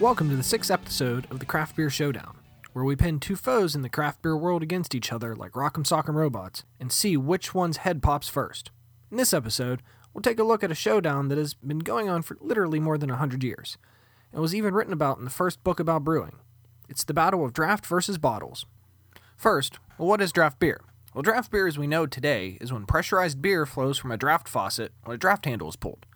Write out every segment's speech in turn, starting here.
Welcome to the sixth episode of the Craft Beer Showdown, where we pin two foes in the craft beer world against each other like Rock'em Sock'em Robots and see which one's head pops first. In this episode, we'll take a look at a showdown that has been going on for literally more than 100 years, and was even written about in the first book about brewing. It's the battle of draft versus bottles. First, well, what is draft beer? Well, draft beer as we know today is when pressurized beer flows from a draft faucet when a draft handle is pulled.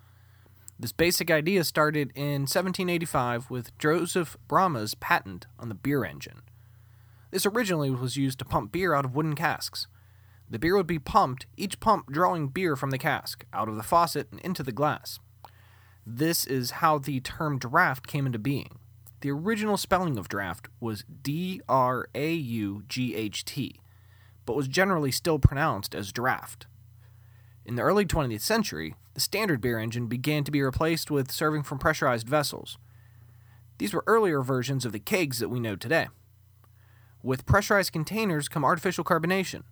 This basic idea started in 1785 with Joseph Bramah's patent on the beer engine. This originally was used to pump beer out of wooden casks. The beer would be pumped, each pump drawing beer from the cask, out of the faucet and into the glass. This is how the term draft came into being. The original spelling of draft was D R A U G H T, but was generally still pronounced as draft. In the early 20th century, the standard beer engine began to be replaced with serving from pressurized vessels. These were earlier versions of the kegs that we know today. With pressurized containers come artificial carbonation.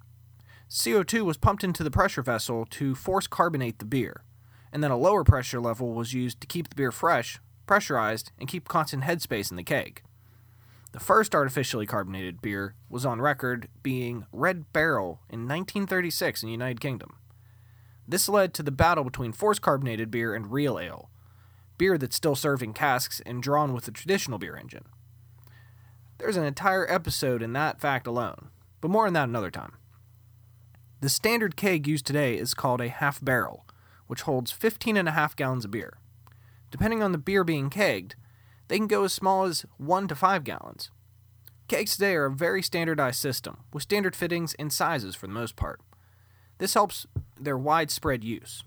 CO2 was pumped into the pressure vessel to force carbonate the beer, and then a lower pressure level was used to keep the beer fresh, pressurized, and keep constant headspace in the keg. The first artificially carbonated beer was on record being Red Barrel in 1936 in the United Kingdom. This led to the battle between forced carbonated beer and real ale, beer that's still served in casks and drawn with the traditional beer engine. There's an entire episode in that fact alone, but more on that another time. The standard keg used today is called a half barrel, which holds 15 and a half gallons of beer. Depending on the beer being kegged, they can go as small as 1 to 5 gallons. Kegs today are a very standardized system, with standard fittings and sizes for the most part. This helps their widespread use.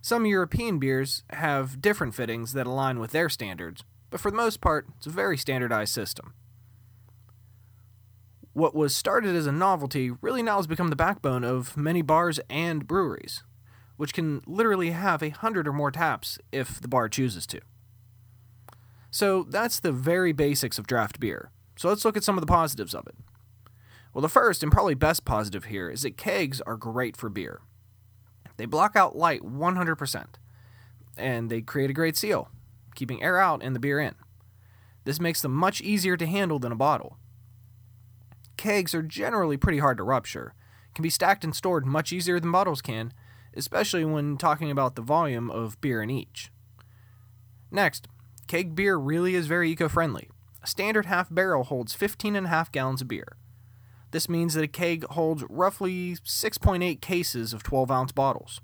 Some European beers have different fittings that align with their standards, but for the most part, it's a very standardized system. What was started as a novelty really now has become the backbone of many bars and breweries, which can literally have a hundred or more taps if the bar chooses to. So that's the very basics of draft beer. So let's look at some of the positives of it. Well, the first and probably best positive here is that kegs are great for beer. They block out light 100%, and they create a great seal, keeping air out and the beer in. This makes them much easier to handle than a bottle. Kegs are generally pretty hard to rupture, can be stacked and stored much easier than bottles can, especially when talking about the volume of beer in each. Next, keg beer really is very eco friendly. A standard half barrel holds 15 and a half gallons of beer. This means that a keg holds roughly 6.8 cases of 12 ounce bottles.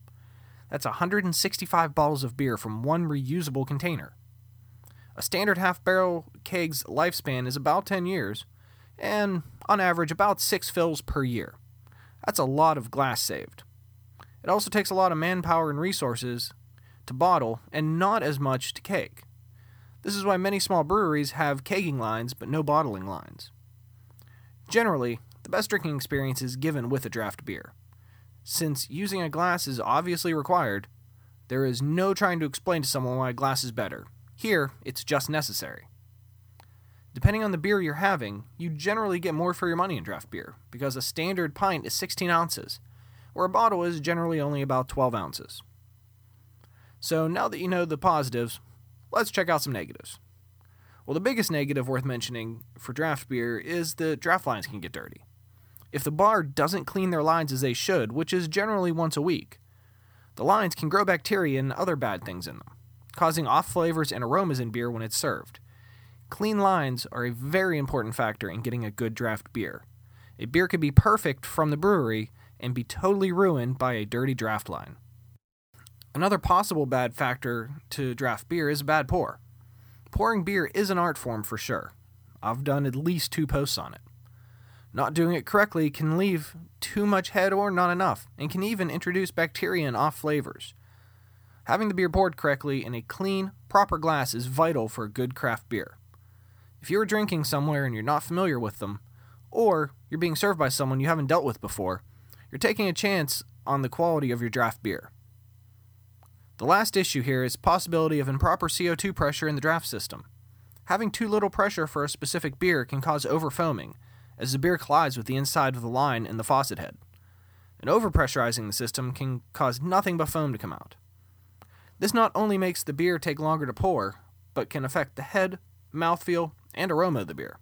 That's 165 bottles of beer from one reusable container. A standard half barrel keg's lifespan is about 10 years, and on average about 6 fills per year. That's a lot of glass saved. It also takes a lot of manpower and resources to bottle, and not as much to keg. This is why many small breweries have kegging lines but no bottling lines. Generally, the best drinking experience is given with a draft beer. Since using a glass is obviously required, there is no trying to explain to someone why a glass is better. Here, it's just necessary. Depending on the beer you're having, you generally get more for your money in draft beer, because a standard pint is 16 ounces, where a bottle is generally only about 12 ounces. So now that you know the positives, let's check out some negatives. Well, the biggest negative worth mentioning for draft beer is the draft lines can get dirty. If the bar doesn't clean their lines as they should, which is generally once a week, the lines can grow bacteria and other bad things in them, causing off flavors and aromas in beer when it's served. Clean lines are a very important factor in getting a good draft beer. A beer could be perfect from the brewery and be totally ruined by a dirty draft line. Another possible bad factor to draft beer is a bad pour. Pouring beer is an art form for sure. I've done at least two posts on it. Not doing it correctly can leave too much head or not enough, and can even introduce bacteria and off flavors. Having the beer poured correctly in a clean, proper glass is vital for a good craft beer. If you are drinking somewhere and you're not familiar with them, or you're being served by someone you haven't dealt with before, you're taking a chance on the quality of your draft beer. The last issue here is possibility of improper CO2 pressure in the draft system. Having too little pressure for a specific beer can cause overfoaming, as the beer collides with the inside of the line and the faucet head. And overpressurizing the system can cause nothing but foam to come out. This not only makes the beer take longer to pour, but can affect the head, mouthfeel, and aroma of the beer.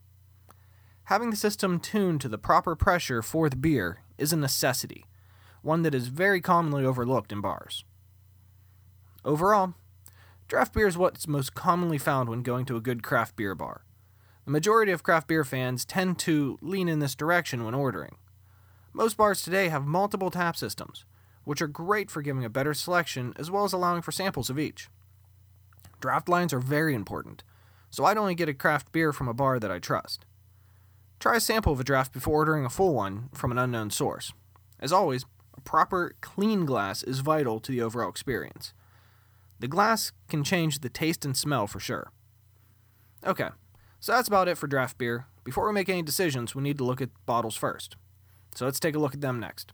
Having the system tuned to the proper pressure for the beer is a necessity, one that is very commonly overlooked in bars. Overall, draft beer is what's most commonly found when going to a good craft beer bar. The majority of craft beer fans tend to lean in this direction when ordering. Most bars today have multiple tap systems, which are great for giving a better selection as well as allowing for samples of each. Draft lines are very important, so I'd only get a craft beer from a bar that I trust. Try a sample of a draft before ordering a full one from an unknown source. As always, a proper, clean glass is vital to the overall experience. The glass can change the taste and smell for sure. Okay, so that's about it for draft beer. Before we make any decisions, we need to look at bottles first. So let's take a look at them next.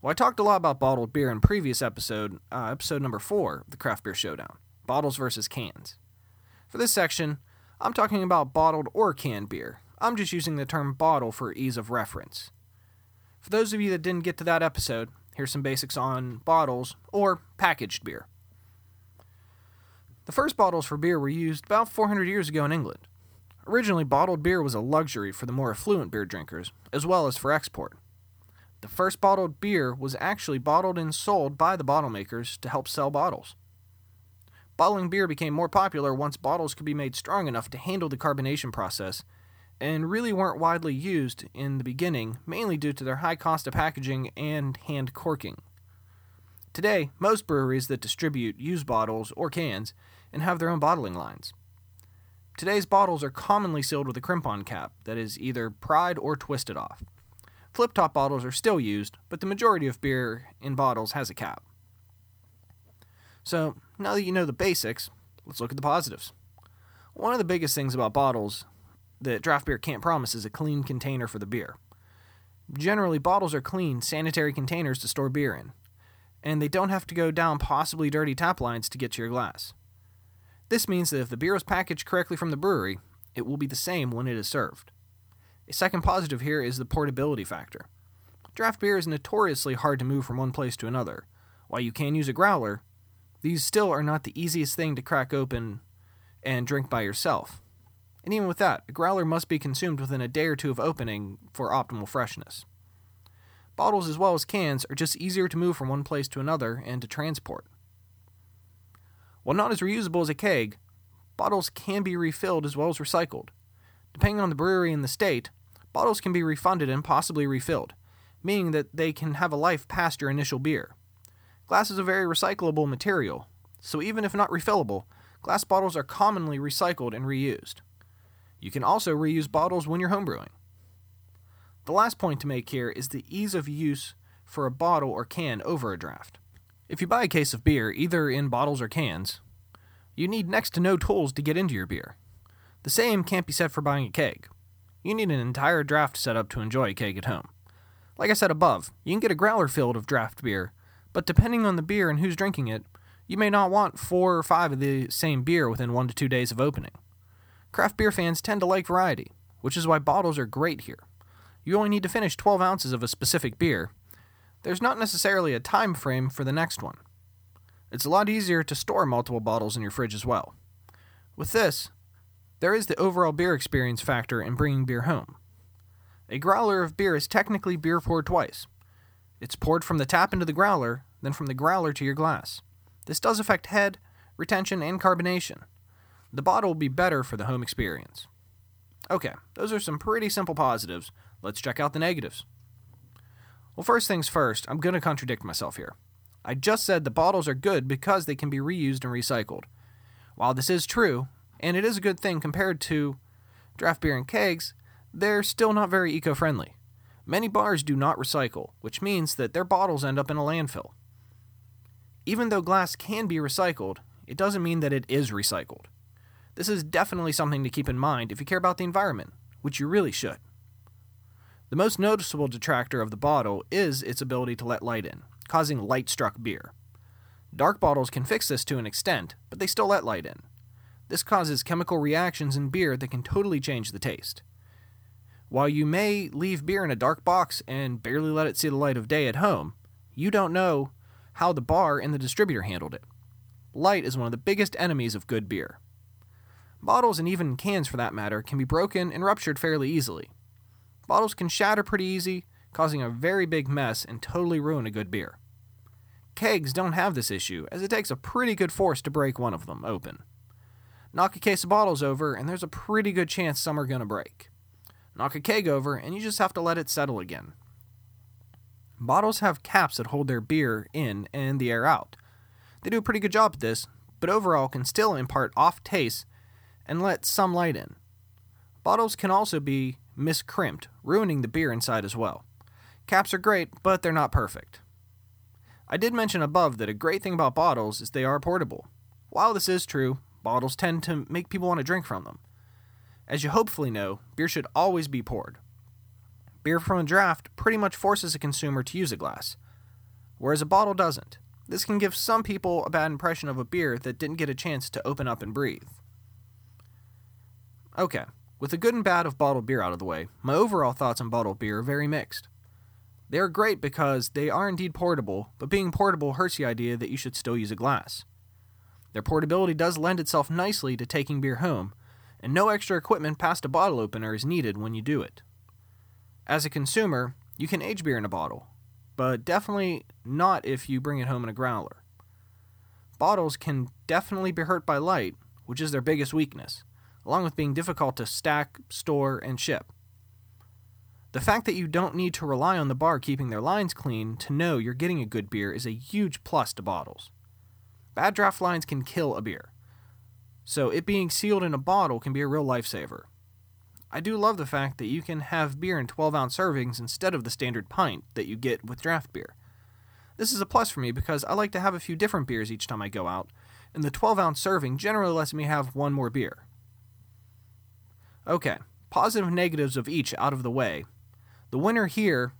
Well, I talked a lot about bottled beer in previous episode, uh, episode number four the Craft Beer Showdown bottles versus cans. For this section, I'm talking about bottled or canned beer. I'm just using the term bottle for ease of reference. For those of you that didn't get to that episode, here's some basics on bottles or packaged beer. The first bottles for beer were used about 400 years ago in England. Originally, bottled beer was a luxury for the more affluent beer drinkers, as well as for export. The first bottled beer was actually bottled and sold by the bottle makers to help sell bottles. Bottling beer became more popular once bottles could be made strong enough to handle the carbonation process, and really weren't widely used in the beginning, mainly due to their high cost of packaging and hand corking. Today, most breweries that distribute use bottles or cans and have their own bottling lines. Today's bottles are commonly sealed with a crimp on cap that is either pried or twisted off. Flip top bottles are still used, but the majority of beer in bottles has a cap. So, now that you know the basics, let's look at the positives. One of the biggest things about bottles that draft beer can't promise is a clean container for the beer. Generally, bottles are clean, sanitary containers to store beer in, and they don't have to go down possibly dirty tap lines to get to your glass. This means that if the beer is packaged correctly from the brewery, it will be the same when it is served. A second positive here is the portability factor. Draft beer is notoriously hard to move from one place to another. While you can use a growler, these still are not the easiest thing to crack open and drink by yourself. And even with that, a growler must be consumed within a day or two of opening for optimal freshness. Bottles as well as cans are just easier to move from one place to another and to transport. While not as reusable as a keg, bottles can be refilled as well as recycled. Depending on the brewery and the state, bottles can be refunded and possibly refilled, meaning that they can have a life past your initial beer. Glass is a very recyclable material, so even if not refillable, glass bottles are commonly recycled and reused. You can also reuse bottles when you're homebrewing. The last point to make here is the ease of use for a bottle or can over a draft. If you buy a case of beer, either in bottles or cans, you need next to no tools to get into your beer. The same can't be said for buying a keg. You need an entire draft setup to enjoy a keg at home. Like I said above, you can get a growler filled of draft beer, but depending on the beer and who's drinking it, you may not want four or five of the same beer within one to two days of opening. Craft beer fans tend to like variety, which is why bottles are great here. You only need to finish 12 ounces of a specific beer. There's not necessarily a time frame for the next one. It's a lot easier to store multiple bottles in your fridge as well. With this, there is the overall beer experience factor in bringing beer home. A growler of beer is technically beer poured twice. It's poured from the tap into the growler, then from the growler to your glass. This does affect head, retention, and carbonation. The bottle will be better for the home experience. Okay, those are some pretty simple positives. Let's check out the negatives. Well, first things first, I'm going to contradict myself here. I just said the bottles are good because they can be reused and recycled. While this is true, and it is a good thing compared to draft beer and kegs, they're still not very eco friendly. Many bars do not recycle, which means that their bottles end up in a landfill. Even though glass can be recycled, it doesn't mean that it is recycled. This is definitely something to keep in mind if you care about the environment, which you really should. The most noticeable detractor of the bottle is its ability to let light in, causing light struck beer. Dark bottles can fix this to an extent, but they still let light in. This causes chemical reactions in beer that can totally change the taste. While you may leave beer in a dark box and barely let it see the light of day at home, you don't know how the bar and the distributor handled it. Light is one of the biggest enemies of good beer. Bottles and even cans for that matter can be broken and ruptured fairly easily. Bottles can shatter pretty easy, causing a very big mess and totally ruin a good beer. Kegs don't have this issue, as it takes a pretty good force to break one of them open. Knock a case of bottles over, and there's a pretty good chance some are going to break. Knock a keg over, and you just have to let it settle again. Bottles have caps that hold their beer in and the air out. They do a pretty good job at this, but overall can still impart off taste and let some light in. Bottles can also be miscrimped, ruining the beer inside as well. Caps are great, but they're not perfect. I did mention above that a great thing about bottles is they are portable. While this is true, bottles tend to make people want to drink from them. As you hopefully know, beer should always be poured. Beer from a draft pretty much forces a consumer to use a glass, whereas a bottle doesn't. This can give some people a bad impression of a beer that didn't get a chance to open up and breathe. Okay, with the good and bad of bottled beer out of the way, my overall thoughts on bottled beer are very mixed. They are great because they are indeed portable, but being portable hurts the idea that you should still use a glass. Their portability does lend itself nicely to taking beer home, and no extra equipment past a bottle opener is needed when you do it. As a consumer, you can age beer in a bottle, but definitely not if you bring it home in a growler. Bottles can definitely be hurt by light, which is their biggest weakness, along with being difficult to stack, store, and ship. The fact that you don't need to rely on the bar keeping their lines clean to know you're getting a good beer is a huge plus to bottles. Bad draft lines can kill a beer, so it being sealed in a bottle can be a real lifesaver. I do love the fact that you can have beer in 12 ounce servings instead of the standard pint that you get with draft beer. This is a plus for me because I like to have a few different beers each time I go out, and the 12 ounce serving generally lets me have one more beer. Okay, positive and negatives of each out of the way. The winner here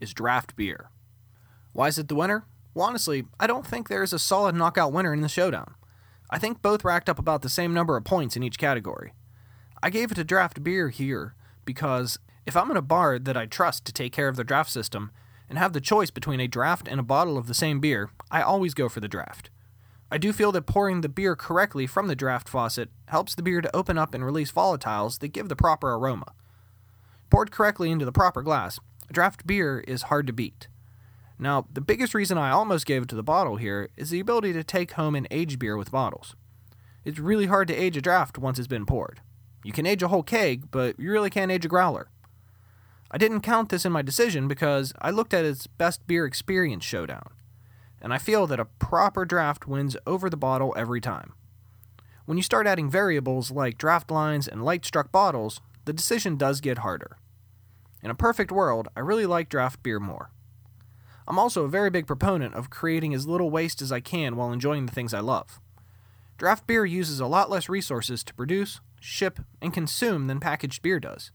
is draft beer. Why is it the winner? Well, honestly, I don't think there is a solid knockout winner in the showdown. I think both racked up about the same number of points in each category. I gave it to draft beer here because if I'm in a bar that I trust to take care of the draft system and have the choice between a draft and a bottle of the same beer, I always go for the draft. I do feel that pouring the beer correctly from the draft faucet helps the beer to open up and release volatiles that give the proper aroma. Poured correctly into the proper glass, a draft beer is hard to beat. Now, the biggest reason I almost gave it to the bottle here is the ability to take home and age beer with bottles. It's really hard to age a draft once it's been poured. You can age a whole keg, but you really can't age a growler. I didn't count this in my decision because I looked at its best beer experience showdown, and I feel that a proper draft wins over the bottle every time. When you start adding variables like draft lines and light struck bottles, the decision does get harder. In a perfect world, I really like draft beer more. I'm also a very big proponent of creating as little waste as I can while enjoying the things I love. Draft beer uses a lot less resources to produce, ship, and consume than packaged beer does.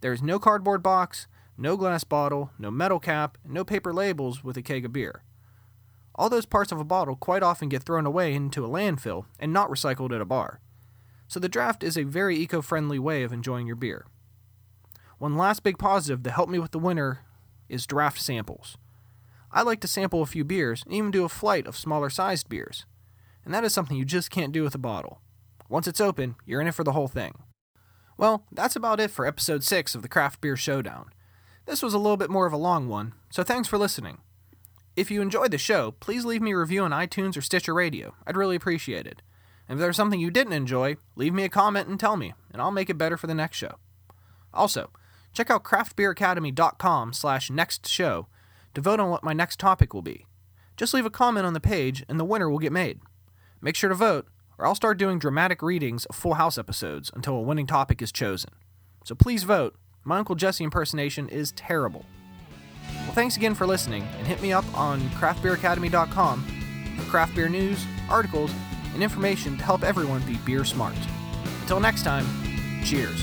There is no cardboard box, no glass bottle, no metal cap, no paper labels with a keg of beer. All those parts of a bottle quite often get thrown away into a landfill and not recycled at a bar. So the draft is a very eco friendly way of enjoying your beer. One last big positive that helped me with the winter is draft samples. I like to sample a few beers and even do a flight of smaller sized beers. And that is something you just can't do with a bottle. Once it's open, you're in it for the whole thing. Well, that's about it for episode 6 of the Craft Beer Showdown. This was a little bit more of a long one, so thanks for listening. If you enjoyed the show, please leave me a review on iTunes or Stitcher Radio. I'd really appreciate it. And if there's something you didn't enjoy, leave me a comment and tell me, and I'll make it better for the next show. Also, check out craftbeeracademy.com slash next show to vote on what my next topic will be. Just leave a comment on the page and the winner will get made. Make sure to vote, or I'll start doing dramatic readings of Full House episodes until a winning topic is chosen. So please vote. My Uncle Jesse impersonation is terrible. Well, thanks again for listening, and hit me up on craftbeeracademy.com for craft beer news, articles, and information to help everyone be beer smart. Until next time, cheers.